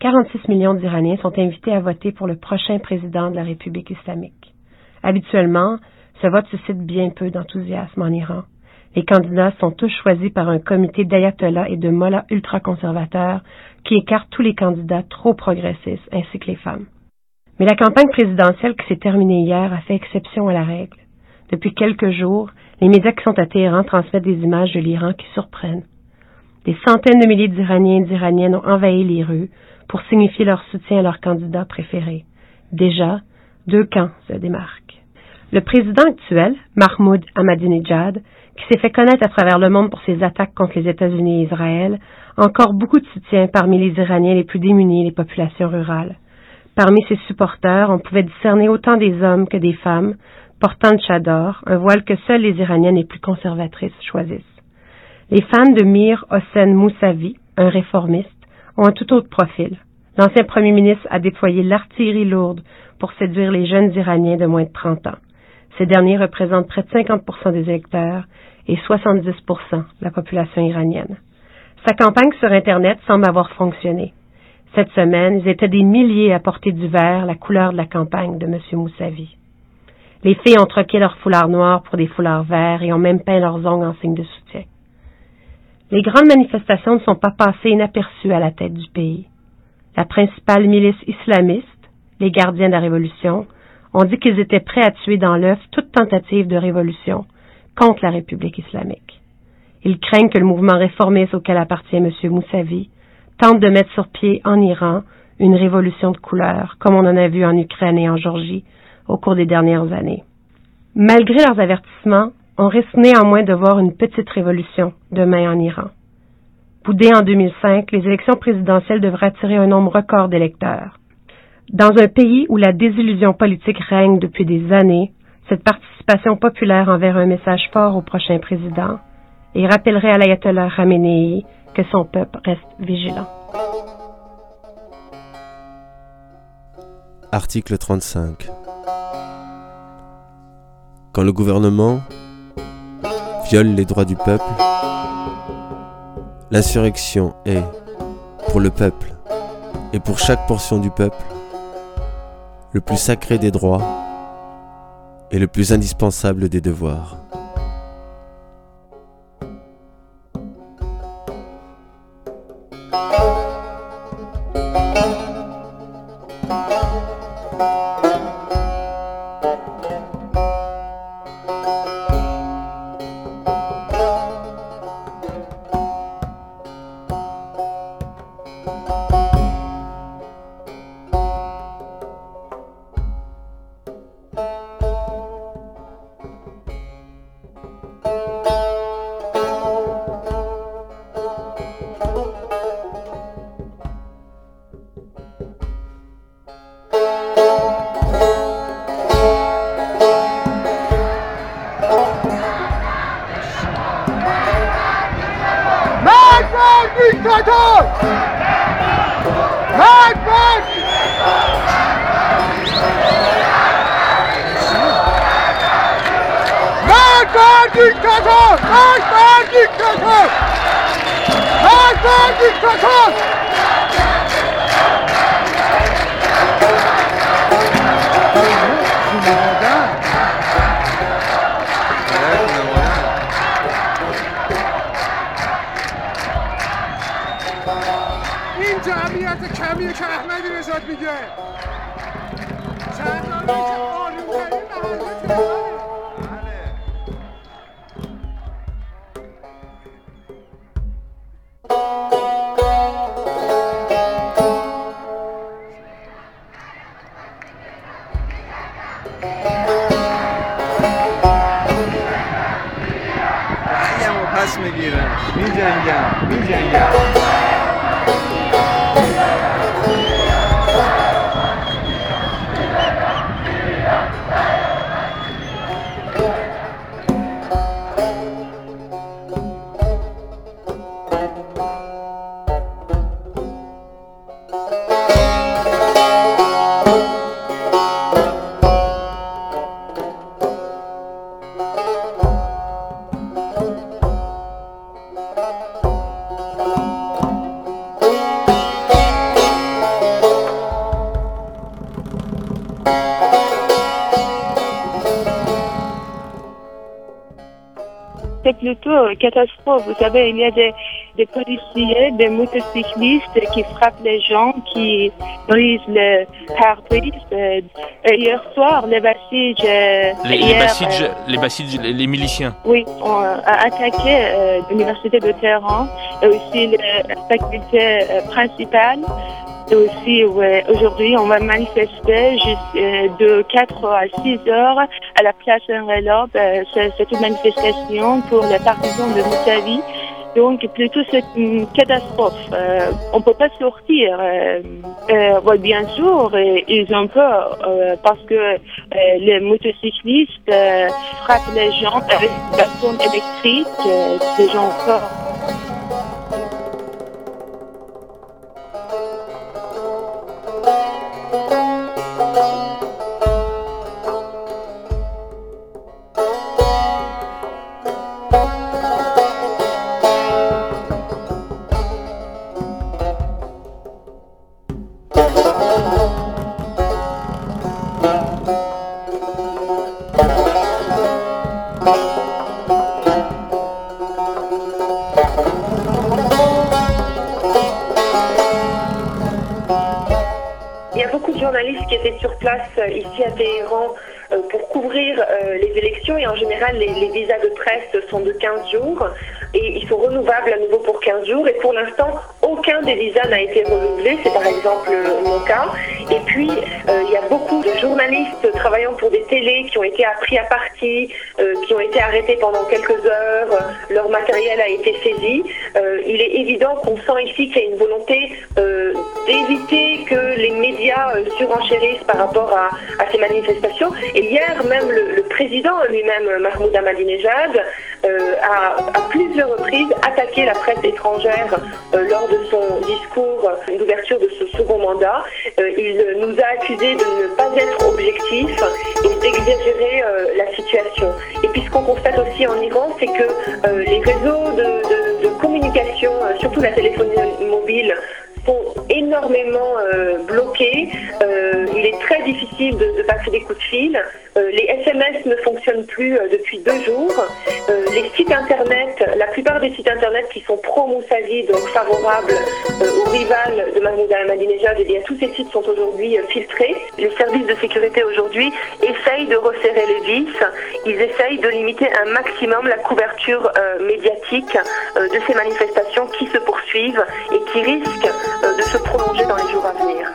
46 millions d'Iraniens sont invités à voter pour le prochain président de la République islamique. Habituellement, ce vote suscite bien peu d'enthousiasme en Iran. Les candidats sont tous choisis par un comité d'ayatollahs et de mollahs ultra-conservateurs qui écartent tous les candidats trop progressistes ainsi que les femmes. Mais la campagne présidentielle qui s'est terminée hier a fait exception à la règle. Depuis quelques jours, les médias qui sont à Téhéran transmettent des images de l'Iran qui surprennent. Des centaines de milliers d'Iraniens et d'Iraniennes ont envahi les rues pour signifier leur soutien à leur candidat préféré. Déjà, deux camps se démarquent. Le président actuel, Mahmoud Ahmadinejad, qui s'est fait connaître à travers le monde pour ses attaques contre les États-Unis et Israël, a encore beaucoup de soutien parmi les Iraniens les plus démunis et les populations rurales. Parmi ses supporters, on pouvait discerner autant des hommes que des femmes, portant le chador, un voile que seules les Iraniennes les plus conservatrices choisissent. Les fans de Mir Hossein Moussavi, un réformiste, ont un tout autre profil. L'ancien premier ministre a déployé l'artillerie lourde pour séduire les jeunes Iraniens de moins de 30 ans. Ces derniers représentent près de 50% des électeurs et 70% de la population iranienne. Sa campagne sur Internet semble avoir fonctionné. Cette semaine, ils étaient des milliers à porter du vert, la couleur de la campagne de M. Moussavi. Les filles ont troqué leurs foulards noirs pour des foulards verts et ont même peint leurs ongles en signe de soutien. Les grandes manifestations ne sont pas passées inaperçues à la tête du pays. La principale milice islamiste, les gardiens de la Révolution, ont dit qu'ils étaient prêts à tuer dans l'œuf toute tentative de révolution contre la République islamique. Ils craignent que le mouvement réformiste auquel appartient M. Moussavi tente de mettre sur pied en Iran une révolution de couleur, comme on en a vu en Ukraine et en Georgie au cours des dernières années. Malgré leurs avertissements, on risque néanmoins de voir une petite révolution demain en Iran. Boudé en 2005, les élections présidentielles devraient attirer un nombre record d'électeurs. Dans un pays où la désillusion politique règne depuis des années, cette participation populaire enverrait un message fort au prochain président et rappellerait à l'ayatollah Khamenei que son peuple reste vigilant. Article 35 Quand le gouvernement viole les droits du peuple, l'insurrection est, pour le peuple et pour chaque portion du peuple, le plus sacré des droits et le plus indispensable des devoirs. تکن این جمعیت کمیه که احمدی نژاد میگه؟ پس می‌گیرم. می جنگم می جنگم plutôt catastrophe. Vous savez, il y a des, des policiers, des motocyclistes qui frappent les gens, qui brisent le pare-brise. Euh, hier soir, les Bassiges... Euh, les, les, les, les, miliciens Oui, ont attaqué l'université de Téhéran et aussi la faculté principale. Et aussi, aujourd'hui, on va manifester euh, de 4 à 6 heures à la place Relob. Euh, c'est une manifestation pour les partisans de Moutavi. Donc, plutôt, c'est une catastrophe. Euh, on peut pas sortir. Euh, bien sûr, ils ont peur parce que les motocyclistes frappent les gens avec des bâtons électriques. les gens ont peur. Euh, ici à Téhéran euh, pour couvrir euh, les élections. Et en général les, visas de presse sont de 15 jours. Et ils sont renouvelables à nouveau pour 15 jours. Et pour l'instant aucun des visas n'a été renouvelé, c'est par exemple mon cas. Et puis y a beaucoup de journalistes travaillant pour des télés qui ont été appris à partie, qui ont été arrêtés pendant quelques heures, leur matériel a été saisi. il est évident qu'on sent ici qu'il y a une volonté d'éviter que les médias surenchérissent par rapport à, ces manifestations. Et hier, même le, président lui-même, Mahmoud Ahmadinejad, euh, a à plusieurs reprises attaqué la presse étrangère euh, lors de son discours d'ouverture de ce second mandat. Euh, il nous a accusés de ne pas être objectifs et d'exagérer la situation. Et puis ce qu'on constate aussi en Iran, c'est que les réseaux de, de communication, surtout la téléphonie mobile, énormément euh, bloqués. Euh, il est très difficile de, passer des coups de fil. Euh, les SMS ne fonctionnent plus depuis deux jours. les sites internet, la plupart des sites internet qui sont pro-Moussadi, donc favorables au rival de Mahmoud Ahmadinejad, eh tous ces sites sont aujourd'hui filtrés. Les services de sécurité aujourd'hui essayent de resserrer les vis. Ils essayent de limiter un maximum la couverture médiatique de ces manifestations qui se poursuivent et qui risquent de se prolonger dans les jours à venir.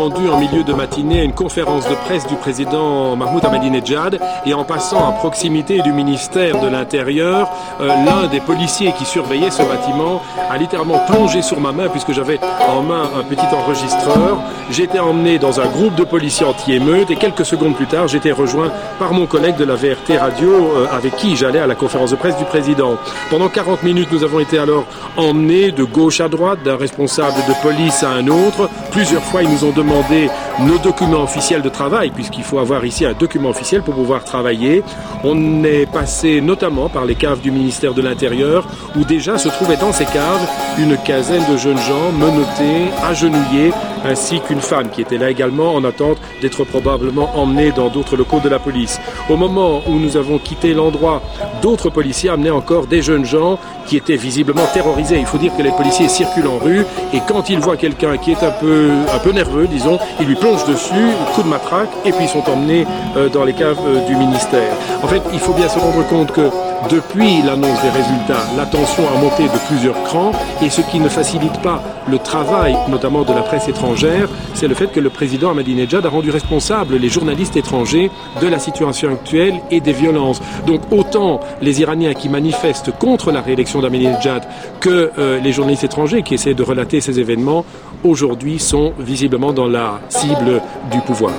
Nous sommes rendus en milieu de matinée à une conférence de presse du président Mahmoud Ahmadinejad et en passant à proximité du ministère de l'Intérieur, euh, l'un des policiers qui surveillait ce bâtiment a littéralement plongé sur ma main puisque j'avais en main un petit enregistreur. J'étais emmené dans un groupe de policiers anti-émeute et quelques secondes plus tard, j'étais rejoint par mon collègue de la VRT Radio euh, avec qui j'allais à la conférence de presse du président. Pendant 40 minutes, nous avons été alors emmenés de gauche à droite, d'un responsable de police à un autre. Plusieurs fois, nous ont demandé nos documents officiels de travail, puisqu'il faut avoir ici un document officiel pour pouvoir travailler. On est passé notamment par les caves du ministère de l'Intérieur, où déjà se trouvait dans ces caves une quinzaine de jeunes gens menottés, agenouillés, ainsi qu'une femme qui était là également en attente d'être probablement emmenée dans d'autres locaux de la police. Au moment où nous avons quitté l'endroit, d'autres policiers amenaient encore des jeunes gens qui étaient visiblement terrorisés. Il faut dire que les policiers circulent en rue et quand ils voient quelqu'un qui est un peu, un peu nerveux, disons, ils lui plongent dessus, coup de matraque, et puis ils sont emmenés euh, dans les caves euh, du ministère. En fait, il faut bien se rendre compte que depuis l'annonce des résultats, la tension a monté de plusieurs crans et ce qui ne facilite pas le travail, notamment de la presse étrangère, c'est le fait que le président Ahmadinejad a rendu responsable les journalistes étrangers de la situation actuelle et des violences. Donc autant les Iraniens qui manifestent contre la réélection d'Ahmadinejad que euh, les journalistes étrangers qui essaient de relater ces événements, aujourd'hui sont visiblement dans la cible du pouvoir.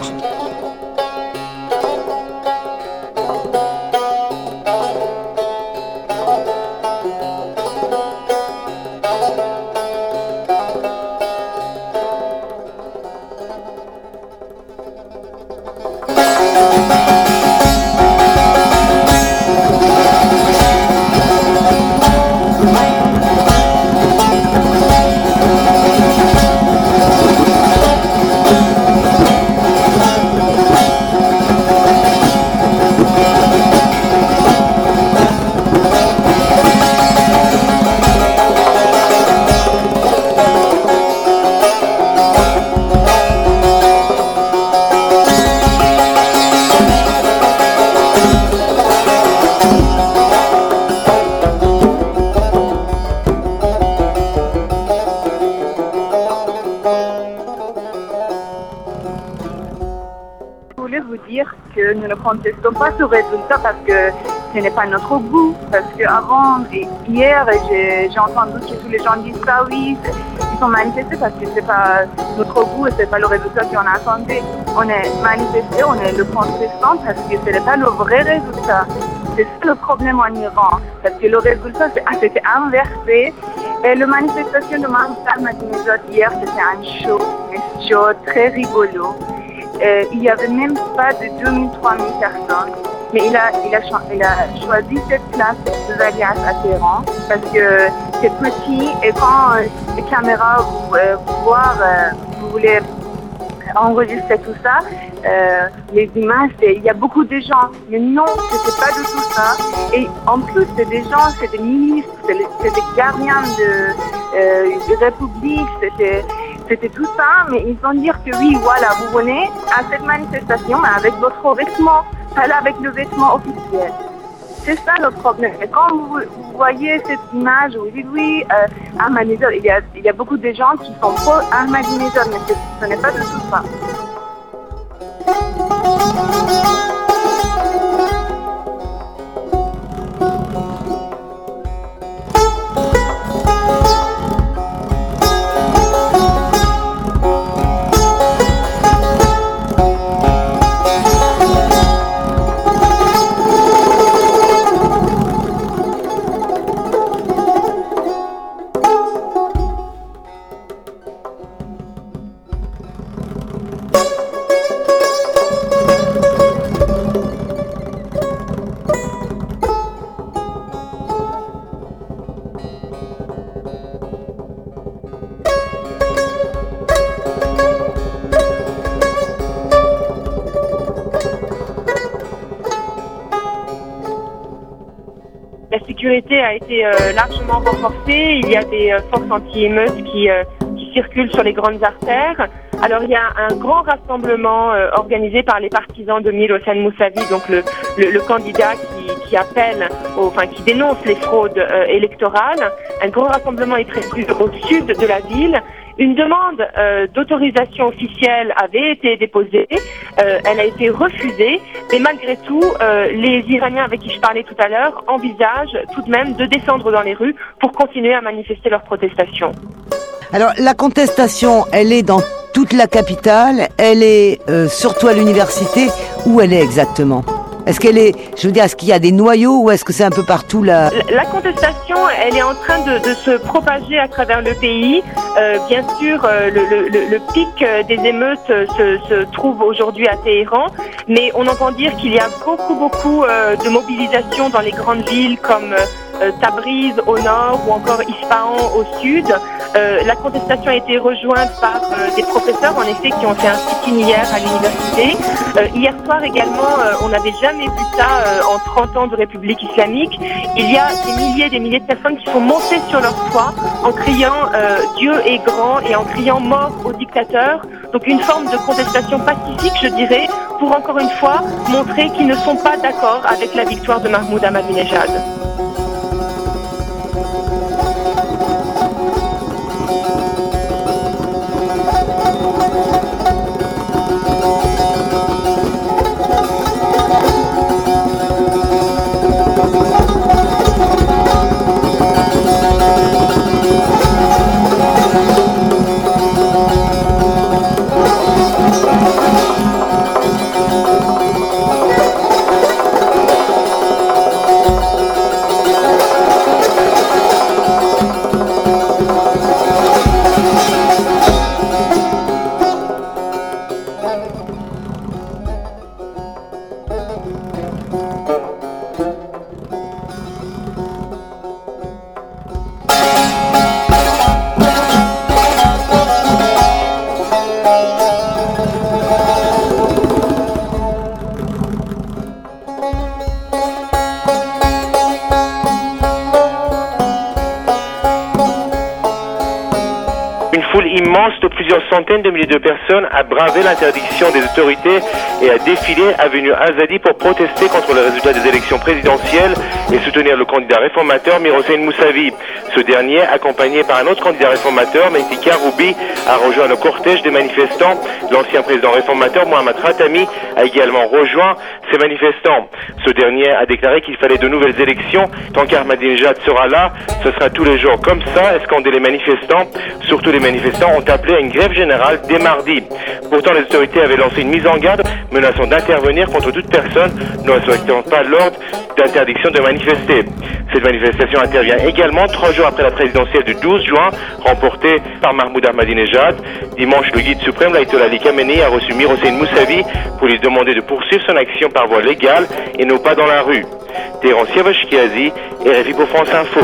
Que nous ne contestons pas ce résultat parce que ce n'est pas notre goût. Parce qu'avant, hier, j'ai entendu que tous les gens disent ça, oui, ils sont manifestés parce que ce n'est pas notre goût et ce n'est pas le résultat qu'on attendait. On est manifesté, on est le contestant parce que ce n'est pas le vrai résultat. C'est le problème en Iran, parce que le résultat c'était inversé. Et la manifestation de Mahmoud Ahmadinejad hier, c'était un show, un show très rigolo. Et il n'y avait même pas de 2000-3000 personnes. Mais il a, il, a, il a choisi cette place de Zalias à Téhéran parce que c'est petit et quand euh, les caméras vous, euh, vous voir, euh, vous voulez enregistrer tout ça, euh, les images, il y a beaucoup de gens. Mais non, c'était pas du tout ça. Et en plus, c'est des gens, c'est des ministres, c'est des gardiens de, euh, de République, c'était c'était tout ça, mais ils vont dire que oui, voilà, vous venez à cette manifestation avec votre vêtement, pas avec le vêtement officiel. C'est ça le problème. Et quand vous, voyez cette image où vous dites oui, euh, il y, a, il beaucoup de gens qui sont pro Ahmadinejad, mais ce n'est pas du tout ça. A été euh, largement renforcée. Il y a des euh, forces anti-émeutes qui, euh, qui circulent sur les grandes artères. Alors il y a un grand rassemblement organisé par les partisans de Mil Hossein Moussavi, donc le, candidat qui, qui appelle, enfin qui dénonce les fraudes électorales. Un grand rassemblement est prévu au sud de la ville. Une demande euh, d'autorisation officielle avait été déposée, euh, elle a été refusée, mais malgré tout, euh, les Iraniens avec qui je parlais tout à l'heure envisagent tout de même de descendre dans les rues pour continuer à manifester leur protestation. Alors la contestation, elle est dans toute la capitale, elle est surtout à l'université, où elle est exactement? Est-ce qu'elle est, je veux dire, est-ce qu'il y a des noyaux ou est-ce que c'est un peu partout là la, contestation, elle est en train de, se propager à travers le pays. Euh, bien sûr, euh, le, pic des émeutes se, trouve aujourd'hui à Téhéran, mais on entend dire qu'il y a beaucoup, beaucoup euh, de mobilisation dans les grandes villes comme euh, Tabriz au nord ou encore Isfahan au sud. Euh, la contestation a été rejointe par euh, des professeurs, en effet, qui ont fait un sit-in hier à l'université. hier soir également, on n'avait jamais vu ça en 30 ans de République islamique. Il y a des milliers et des milliers de personnes qui sont montées sur leur toit en criant Dieu est grand et en criant mort au dictateur. Donc une forme de contestation pacifique, je dirais, pour encore une fois montrer qu'ils ne sont pas d'accord avec la victoire de Mahmoud Ahmadinejad. De milliers de personnes a bravé l'interdiction des autorités et a défilé avenue Azadi pour protester contre le résultat des élections présidentielles et soutenir le candidat réformateur Mirosane Moussavi. Ce dernier, accompagné par un autre candidat réformateur, Mehdi Karoubi, a rejoint le cortège des manifestants. L'ancien président réformateur Mohamed Ratami a également rejoint ces manifestants. Ce dernier a déclaré qu'il fallait de nouvelles élections. Tant qu'Ahmadinejad sera là, ce sera tous les jours comme ça, escandé les manifestants. Surtout les manifestants ont appelé à une grève générale dès mardi. Pourtant, les autorités avaient lancé une mise en garde menaçant d'intervenir contre toute personne ne respectant pas l'ordre d'interdiction de manifester. Cette manifestation intervient également trois jours après la présidentielle du 12 juin, remportée par Mahmoud Ahmadinejad. Dimanche, le guide suprême, l'Aïtollah Ali Khamenei, a reçu Mir Hossein Moussavi pour lui demander de poursuivre son action par voie légale et non pas dans la rue. Téhéran Siavashkiazi et RFI pour France Info.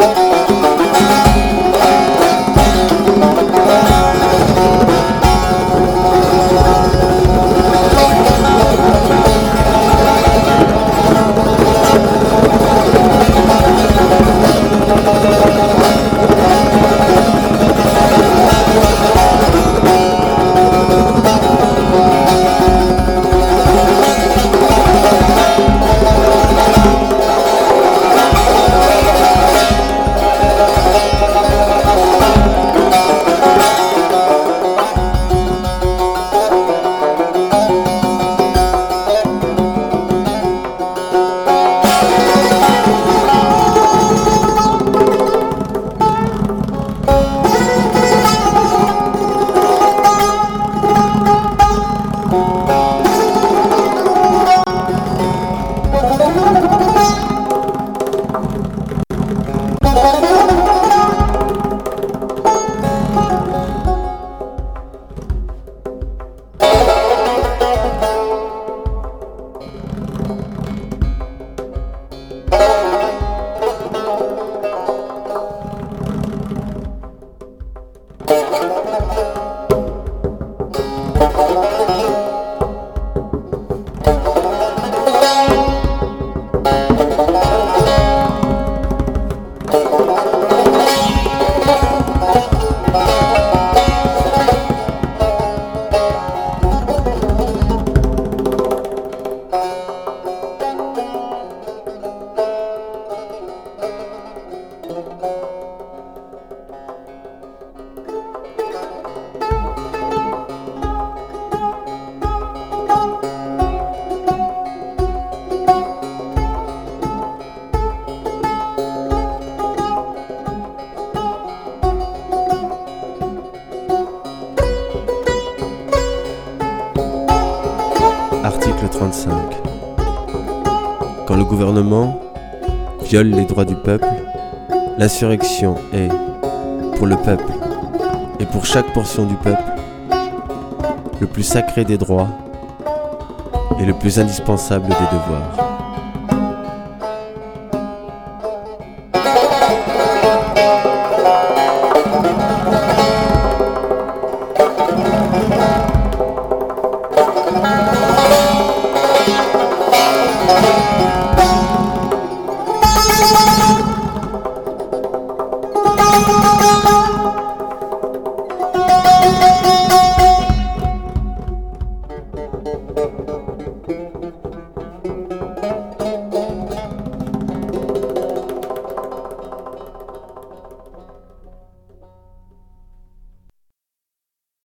Gouvernement viole les droits du peuple, l'insurrection est, pour le peuple et pour chaque portion du peuple, le plus sacré des droits et le plus indispensable des devoirs.